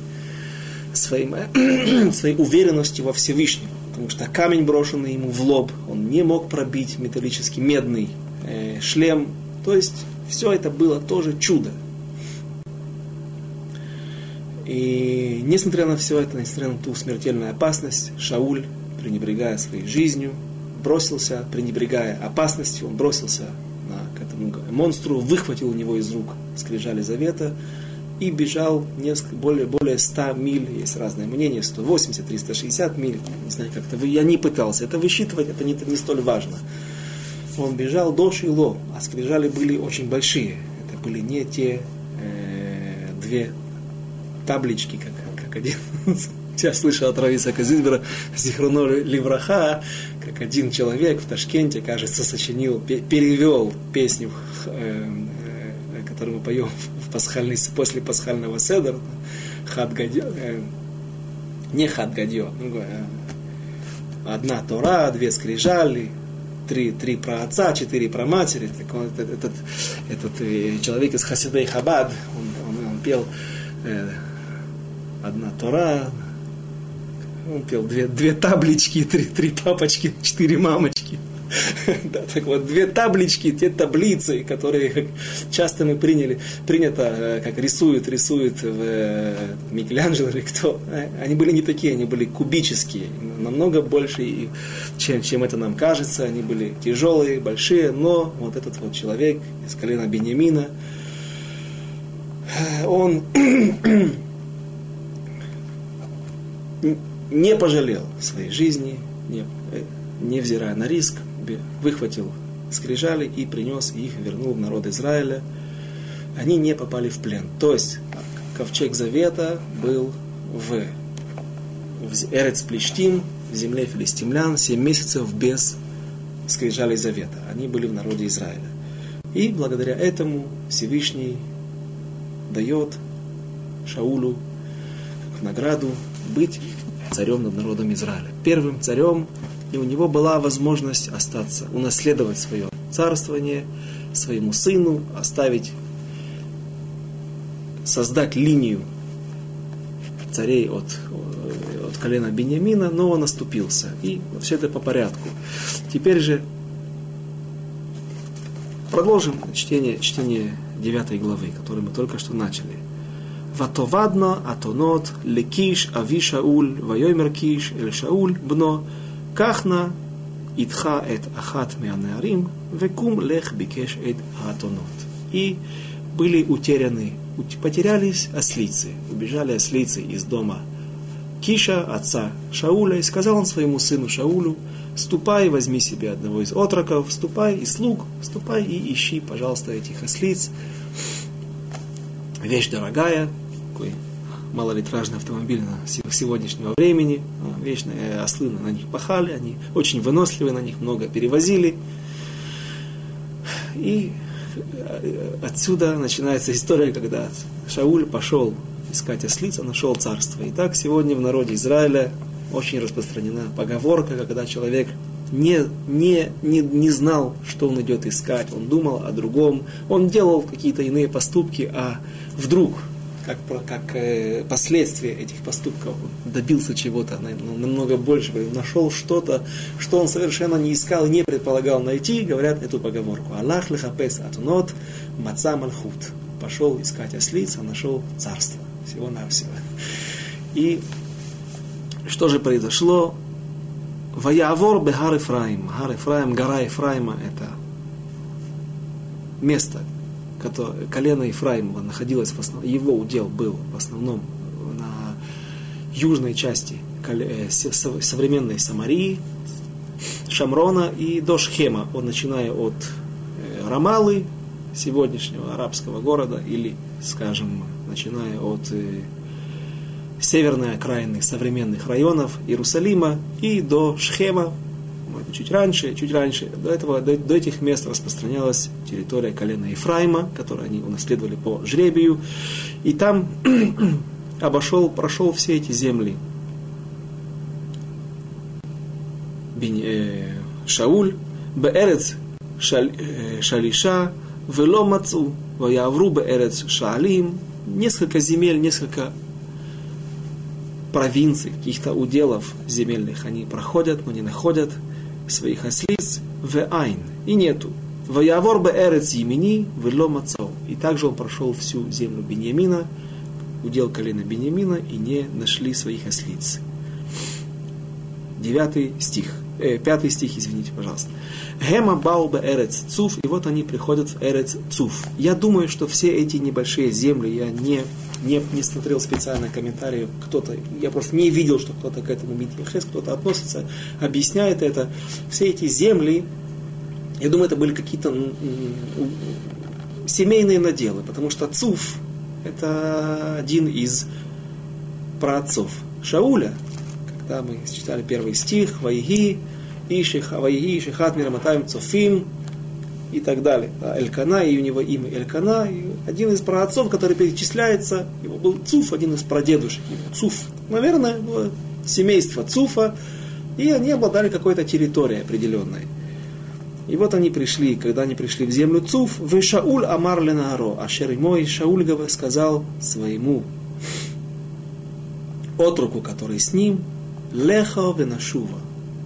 своим, своей уверенностью во Всевышнем. Потому что камень, брошенный ему в лоб, он не мог пробить металлический медный э, шлем. То есть все это было тоже чудо. И несмотря на все это, несмотря на ту смертельную опасность, Шауль, пренебрегая своей жизнью, бросился, пренебрегая опасностью, он бросился на, к этому монстру, выхватил у него из рук скрижали завета и бежал несколько, более, более 100 миль, есть разные мнения, 180, 360 миль, не знаю, как это, я не пытался это высчитывать, это не, не столь важно. Он бежал до Шило, а скрижали были очень большие, это были не те э, две таблички, как, как один. Я слышал от Рависа Казидбера Зихруно Ливраха, как один человек в Ташкенте, кажется, сочинил, перевел песню, э, э, которую мы поем в пасхальный, после пасхального седра, Хад Гадьо, э, не Хад Гадьо, ну, одна Тора, две скрижали, три, три про отца, четыре про матери. Так он, этот, этот, этот человек из Хасидей Хабад, он, он, он пел э, одна Тора, он пел две, две таблички, три, три папочки, четыре мамочки. Да, так вот, две таблички, те таблицы, которые часто мы приняли, принято, э, как рисуют, рисуют в э, Микеланджело или кто, э, они были не такие, они были кубические, намного больше, чем, чем это нам кажется, они были тяжелые, большие, но вот этот вот человек из колена Бениамина, он не пожалел своей жизни, не, невзирая на риск, выхватил скрижали и принес их, вернул в народ Израиля. Они не попали в плен. То есть ковчег завета был в, в Эрец Плештим, в земле филистимлян, 7 месяцев без скрижалей завета. Они были в народе Израиля. И благодаря этому Всевышний дает Шаулу как награду быть царем над народом Израиля. Первым царем, и у него была возможность остаться, унаследовать свое царствование своему сыну, оставить, создать линию царей от, э, от колена Бениамина, но он оступился. И все это по порядку. Теперь же продолжим чтение, чтение 9 главы, которую мы только что начали. Ватовадно, Атонот, Лекиш, Авишауль, Вайомер Киш, Эльшауль, Бно, שאול בנו, קח נא איתך את אחת מהנערים, וקום לך ביקש את האתונות. И были утеряны, потерялись ослицы, убежали ослицы из дома Киша, отца Шауля, и сказал он своему сыну Шаулю, ступай, возьми себе одного из отроков, ступай и слуг, ступай и ищи, пожалуйста, этих ослиц. Вещь дорогая, такой малолитражный автомобиль на сегодняшнего времени. А, вечные ослы на них пахали, они очень выносливы, на них много перевозили. И э, отсюда начинается история, когда Шауль пошел искать ослиц, а нашел царство. И так сегодня в народе Израиля очень распространена поговорка, когда человек не, не, не, не знал, что он идет искать, он думал о другом, он делал какие-то иные поступки, а вдруг как, как э, последствия этих поступков добился чего-то ну, намного больше, нашел что-то, что он совершенно не искал и не предполагал найти, говорят эту поговорку. Аллах лехапес атунот маца мальхут. Пошел искать ослиц, а нашел царство. Всего-навсего. И что же произошло? Ваявор бехар Ефраим. Гар Ефраим, гора Ефраима – это место, колено Ефраимова находилось в основном, его удел был в основном на южной части э, современной Самарии, Шамрона и до Шхема, он начиная от э, Рамалы, сегодняшнего арабского города, или, скажем, начиная от э, северной окраины современных районов Иерусалима и до Шхема, быть, чуть раньше, чуть раньше. До, этого, до, до этих мест распространялась территория колена Ефраима, которую они унаследовали по жребию. И там обошел, прошел все эти земли. Э, Шауль, Беэрец э, Шалиша, Вело Мацу, Ваявру Беэрец Шаалим, несколько земель, несколько провинций, каких-то уделов земельных они проходят, но не находят своих ослиц в Айн, и нету. Ваявор Беэрец Емени, Вело Мацау. И также он прошел всю землю Беньямина, удел колена Беньямина, и не нашли своих ослиц. Девятый стих. Э, пятый стих, извините, пожалуйста. Гема Бауба Эрец Цуф, и вот они приходят в Эрец Цуф. Я думаю, что все эти небольшие земли, я не, не, не смотрел специально комментарии, кто-то, я просто не видел, что кто-то к этому Митьяхес, кто-то относится, объясняет это. Все эти земли, я думаю, это были какие-то семейные наделы, потому что Цуф это один из праотцов Шауля, когда мы читали первый стих, Вайги, Иших, Авайги, Ишихат, Мираматаем, Цофим и так далее. Да, Элькана, и у него имя Элькана, один из праотцов, который перечисляется, его был Цуф, один из прадедушек Цуф. Наверное, было семейство Цуфа, и они обладали какой-то территорией определенной. И вот они пришли, когда они пришли в землю Цуф, в Шауль Амар Ленаро, а мой Шауль сказал своему отруку, который с ним, Леха Венашува,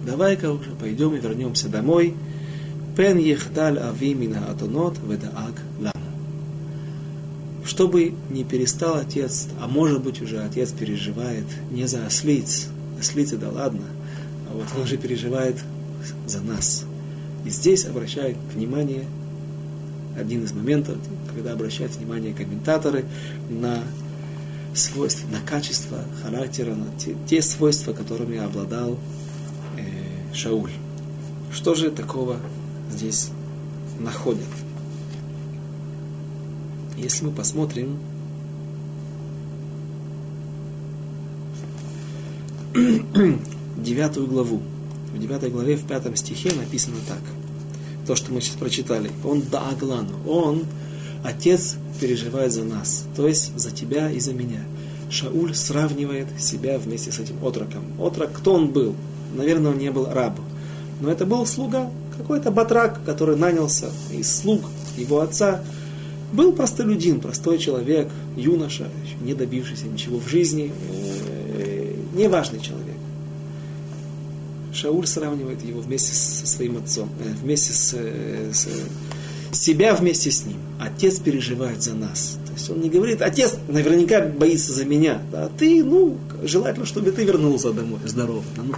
давай-ка уже пойдем и вернемся домой. Пен ехдаль ави мина атонот ведаак ламу. Чтобы не перестал отец, а может быть уже отец переживает не за ослиц, ослицы да ладно, а вот он же переживает за нас. И здесь обращает внимание, один из моментов, когда обращают внимание комментаторы на свойства, на качество характера, на те, те свойства, которыми обладал Шауль. Что же такого здесь находят? Если мы посмотрим девятую главу. В девятой главе, в пятом стихе написано так. То, что мы сейчас прочитали. Он да Аглану. Он, отец, переживает за нас. То есть за тебя и за меня. Шауль сравнивает себя вместе с этим отроком. Отрок, кто он был? наверное, он не был раб. Но это был слуга, какой-то батрак, который нанялся из слуг его отца. Был простолюдин, простой человек, юноша, не добившийся ничего в жизни, э, неважный человек. Шауль сравнивает его вместе со своим отцом, э, вместе с, э, с себя вместе с ним. Отец переживает за нас. Есть он не говорит, отец наверняка боится за меня. А ты, ну, желательно, чтобы ты вернулся домой здоровым. Ну,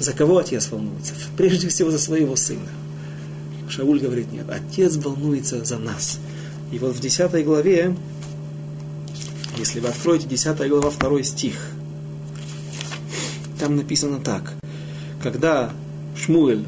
за кого отец волнуется? Прежде всего за своего сына. Шауль говорит, нет, отец волнуется за нас. И вот в 10 главе, если вы откроете 10 глава, 2 стих, там написано так. Когда Шмуэль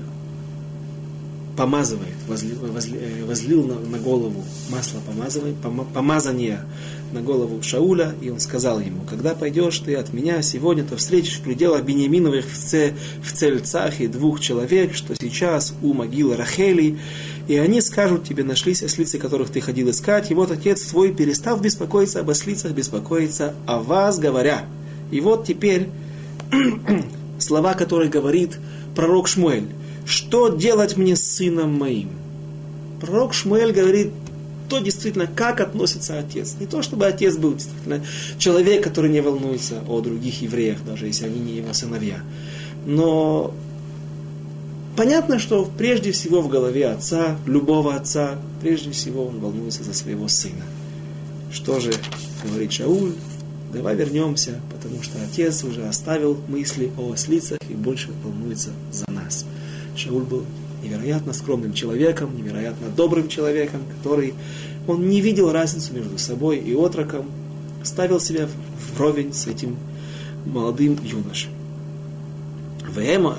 помазывает, возлил, э, возлил на, на голову масло помазывания, помазания на голову Шауля, и он сказал ему, когда пойдешь ты от меня сегодня, то встретишь в пределах Бениаминовых в, це, в Цельцахе двух человек, что сейчас у могилы Рахели, и они скажут тебе, нашлись ослицы, которых ты ходил искать, и вот отец твой, перестав беспокоиться об ослицах, беспокоится о вас, говоря. И вот теперь слова, которые говорит пророк Шмуэль что делать мне с сыном моим? Пророк Шмуэль говорит, то действительно, как относится отец. Не то, чтобы отец был действительно человек, который не волнуется о других евреях, даже если они не его сыновья. Но понятно, что прежде всего в голове отца, любого отца, прежде всего он волнуется за своего сына. Что же говорит Шауль? Давай вернемся, потому что отец уже оставил мысли о ослицах и больше волнуется за. Шауль был невероятно скромным человеком, невероятно добрым человеком, который, он не видел разницу между собой и отроком, ставил себя вровень с этим молодым юношей. Вема,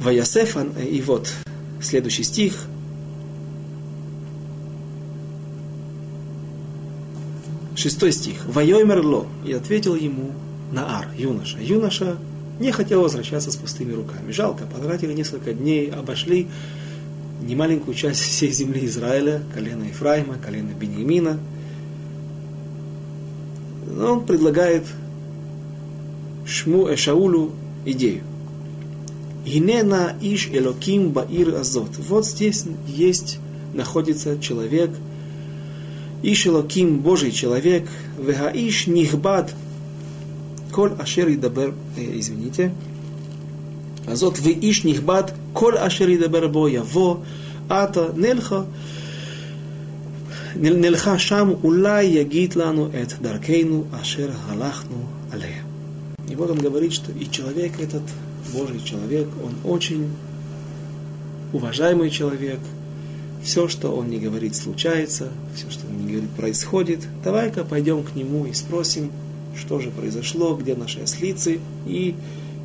Ваясеф, и вот следующий стих. Шестой стих. Вайомерло. И ответил ему Наар, юноша. Юноша не хотел возвращаться с пустыми руками. Жалко, потратили несколько дней, обошли немаленькую часть всей земли Израиля, колено Ефраима, колено Бениамина. Но он предлагает Шму, э, Шаулу идею. Инена иш элоким баир азот. Вот здесь есть, находится человек, иш элоким, Божий человек, вегаиш нихбад, коль ашер идабер, э, извините, азот вы иш нихбад, коль ашер идабер бо яво, ата нельха, נלכה שם, אולי יגיד לנו את דרכנו אשר הלכנו עליה. И вот он говорит, что и человек этот, Божий человек, он очень уважаемый человек. Все, что он не говорит, случается, все, что он не говорит, происходит. Давай-ка пойдем к нему и спросим, что же произошло, где наши ослицы, и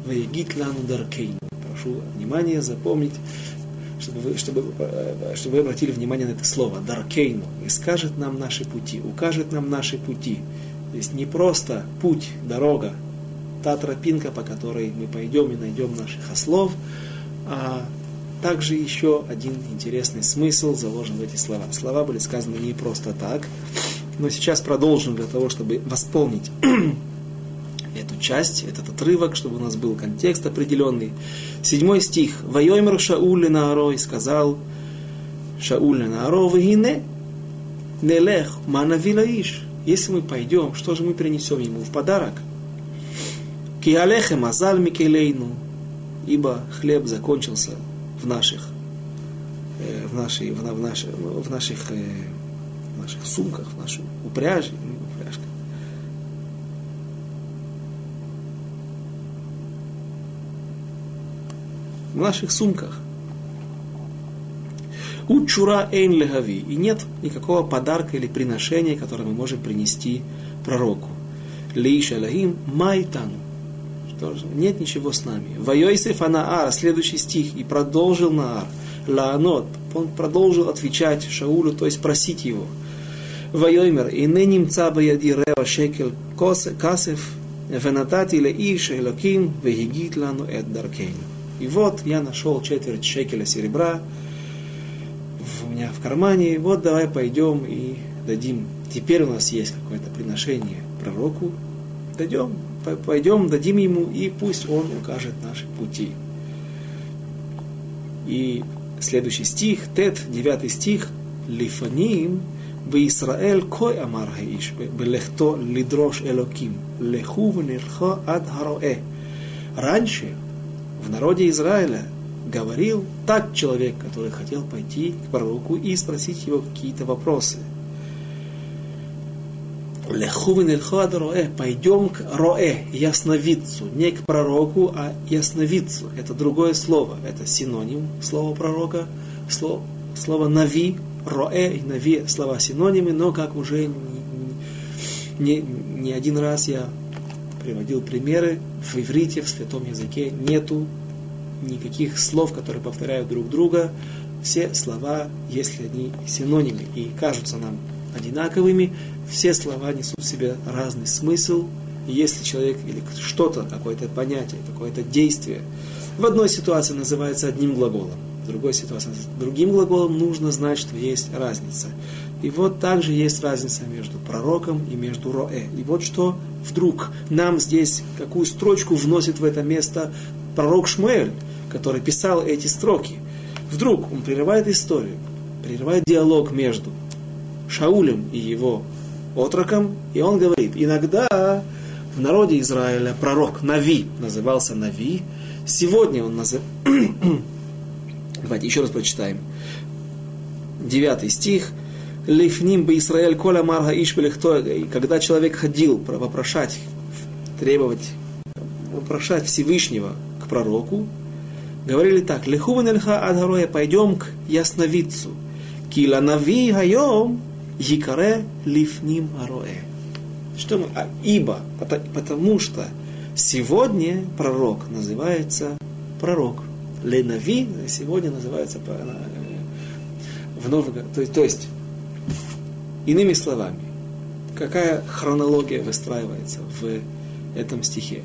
воегит лану даркейну. Прошу внимания запомнить, чтобы вы, чтобы, чтобы вы обратили внимание на это слово, даркейну, и скажет нам наши пути, укажет нам наши пути. То есть не просто путь, дорога, та тропинка, по которой мы пойдем и найдем наших ослов, а также еще один интересный смысл заложен в эти слова. Слова были сказаны не просто так, но сейчас продолжим для того, чтобы восполнить эту часть, этот отрывок, чтобы у нас был контекст определенный. Седьмой стих. «Вайомер Шауль Наарой» сказал Шауль Нааро, «Вагине нелех манавилаиш». Если мы пойдем, что же мы принесем ему в подарок? Киалехем азаль микелейну, ибо хлеб закончился в наших, э, в, нашей, в, в, наших, в, наших, в наших сумках, в нашей упряжи, упряжка. В наших сумках. Учура эйн легави. И нет никакого подарка или приношения, которое мы можем принести пророку. Лейша лагим майтану тоже нет ничего с нами. Вайойсеф Анаар, следующий стих, и продолжил Наар, Лаанот, он продолжил отвечать Шаулю, то есть просить его. Не немца баяди рева шекел касев, венатати ле иш элоким, вегигит лану эд даркейну. И вот я нашел четверть шекеля серебра у меня в кармане, вот давай пойдем и дадим. Теперь у нас есть какое-то приношение пророку, дойдем, пойдем, дадим ему, и пусть он укажет наши пути. И следующий стих, Тет, девятый стих, Лифаним, בישראל כה אמר האיש בלכתו לדרוש אלוקים, לכו ונלכו עד הרואה. Раньше в народе Израиля говорил так человек, который хотел пойти к пророку и спросить его какие-то вопросы – Лехувин роэ, пойдем к роэ, ясновидцу, не к пророку, а ясновидцу. Это другое слово, это синоним слова пророка, слово, слово нави, роэ и нави слова синонимы, но как уже не, не, один раз я приводил примеры, в иврите, в святом языке нету никаких слов, которые повторяют друг друга. Все слова, если они синонимы и кажутся нам одинаковыми, все слова несут в себе разный смысл. И если человек или что-то, какое-то понятие, какое-то действие в одной ситуации называется одним глаголом, другой ситуации другим глаголом, нужно знать, что есть разница. И вот также есть разница между пророком и между роэ. И вот что вдруг нам здесь, какую строчку вносит в это место пророк Шмуэль, который писал эти строки. Вдруг он прерывает историю, прерывает диалог между Шаулем и его отроком, и он говорит, иногда в народе Израиля пророк Нави назывался Нави, сегодня он называется... Давайте еще раз прочитаем. Девятый стих. Лифним бы Израиль коля марга ишбелехто. Когда человек ходил вопрошать, требовать, вопрошать Всевышнего к пророку, говорили так. Лехуван эльха адгароя, пойдем к ясновидцу. Кила нави хайом Якаре лифним ароэ. Что мы? А, ибо, потому что сегодня пророк называется пророк. Ленави сегодня называется в Новгород. То, то есть, иными словами, какая хронология выстраивается в этом стихе?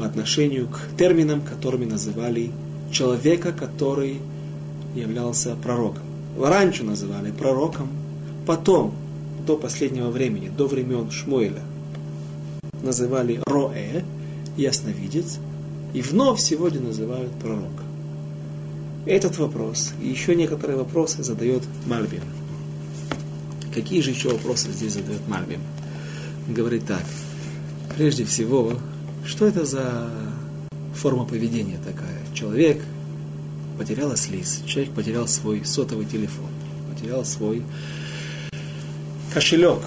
по отношению к терминам, которыми называли человека, который являлся пророком. Раньше называли пророком, потом, до последнего времени, до времен Шмуэля, называли Роэ, ясновидец, и вновь сегодня называют пророк. Этот вопрос и еще некоторые вопросы задает Мальбим. Какие же еще вопросы здесь задает Мальбим? Говорит так. Прежде всего, что это за форма поведения такая? Человек потерял слиз, человек потерял свой сотовый телефон, потерял свой кошелек.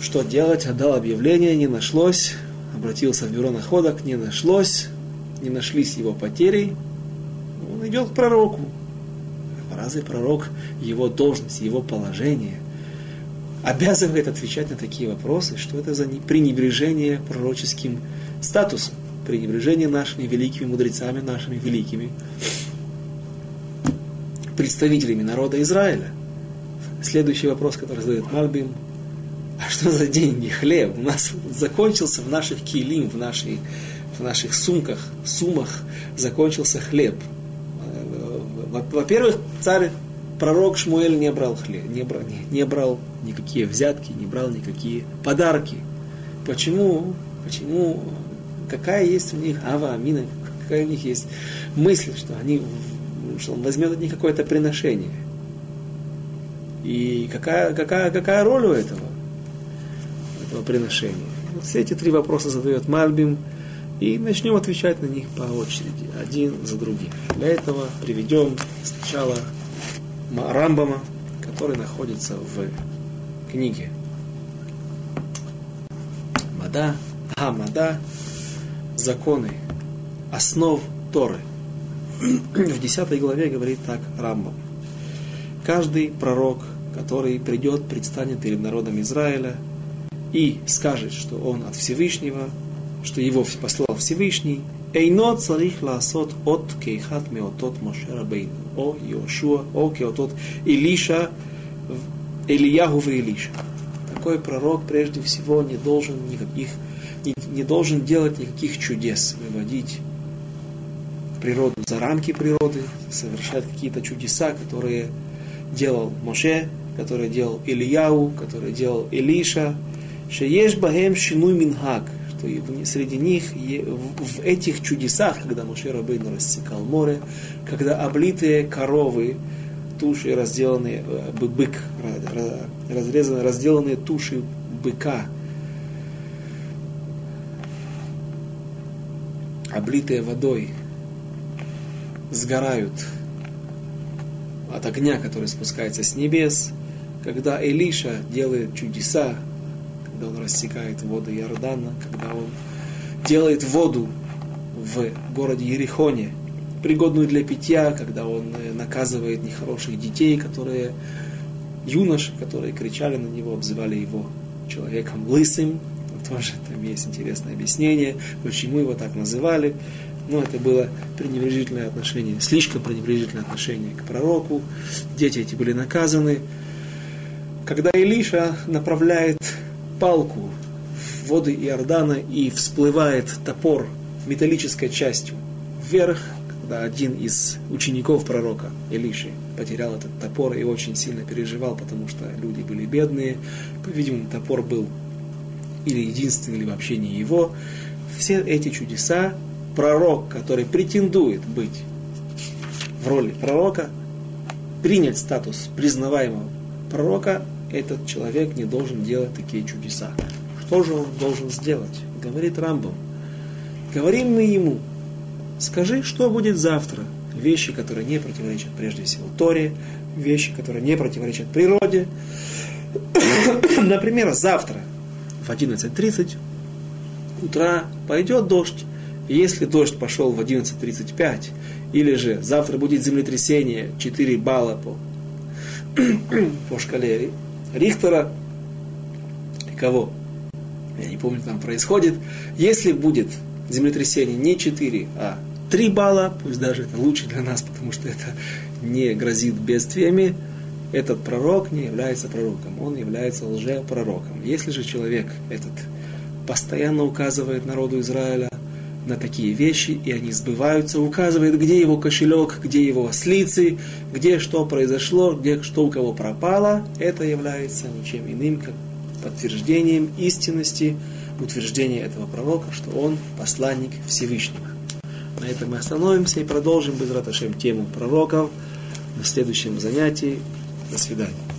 Что делать? Отдал объявление, не нашлось, обратился в бюро находок, не нашлось, не нашлись его потери, он идет к пророку. Разве пророк, его должность, его положение обязывает отвечать на такие вопросы? Что это за пренебрежение пророческим статусом? Пренебрежение нашими великими мудрецами, нашими великими представителями народа Израиля. Следующий вопрос, который задает Мальбим. А что за деньги? Хлеб. У нас закончился в наших килим, в, нашей, в наших сумках, сумах закончился хлеб. Во-первых, царь, пророк Шмуэль не брал хлеб, не брал, не, не брал никакие взятки, не брал никакие подарки. Почему? Почему? Какая есть у них ава, амина, какая у них есть мысль, что они, что он возьмет от них какое-то приношение. И какая, какая, какая роль у этого, этого приношения? Вот все эти три вопроса задает Мальбим. И начнем отвечать на них по очереди, один за другим. Для этого приведем сначала Рамбама, который находится в книге Мада, Хамада, законы, основ Торы. В 10 главе говорит так Рамбам. Каждый пророк, который придет, предстанет перед народом Израиля и скажет, что он от Всевышнего, что его послал Всевышний, Эйно царих ласот от кейхат меотот Моше Рабейну, о Йошуа, о кеотот Илиша, Ильяху Илиша. Такой пророк прежде всего не должен никаких, не, не должен делать никаких чудес, выводить природу за рамки природы, совершать какие-то чудеса, которые делал Моше, которые делал Ильяу, которые делал Илиша, Шееш Бахем Шину Минхак, что среди них, в этих чудесах, когда Моше Рабейну рассекал море, когда облитые коровы, туши разделанные, э, бык, разрезанные, разделанные туши быка, облитые водой, сгорают от огня, который спускается с небес, когда Элиша делает чудеса, когда он рассекает воды Иордана, когда он делает воду в городе Ерихоне, пригодную для питья, когда он э, наказывает нехороших детей, которые юноши, которые кричали на него, обзывали его человеком лысым. Тоже там есть интересное объяснение, почему его так называли. Но это было пренебрежительное отношение, слишком пренебрежительное отношение к пророку. Дети эти были наказаны. Когда Илиша направляет палку в воды Иордана и всплывает топор металлической частью вверх, когда один из учеников пророка Илиши потерял этот топор и очень сильно переживал, потому что люди были бедные. По-видимому, топор был или единственный, или вообще не его. Все эти чудеса пророк, который претендует быть в роли пророка, принять статус признаваемого пророка, этот человек не должен делать такие чудеса. Что же он должен сделать? Говорит Рамбам. Говорим мы ему, скажи, что будет завтра. Вещи, которые не противоречат прежде всего Торе, вещи, которые не противоречат природе. Например, завтра в 11.30 утра пойдет дождь. Если дождь пошел в 11.35, или же завтра будет землетрясение 4 балла по, по шкале Рихтера, кого, я не помню, там происходит, если будет землетрясение не 4, а 3 балла, пусть даже это лучше для нас, потому что это не грозит бедствиями, этот пророк не является пророком, он является лжепророком. Если же человек этот постоянно указывает народу Израиля на такие вещи, и они сбываются, указывает, где его кошелек, где его ослицы, где что произошло, где что у кого пропало, это является ничем иным, как подтверждением истинности утверждения этого пророка, что он посланник Всевышнего. На этом мы остановимся и продолжим без раташем тему пророков на следующем занятии. До свидания.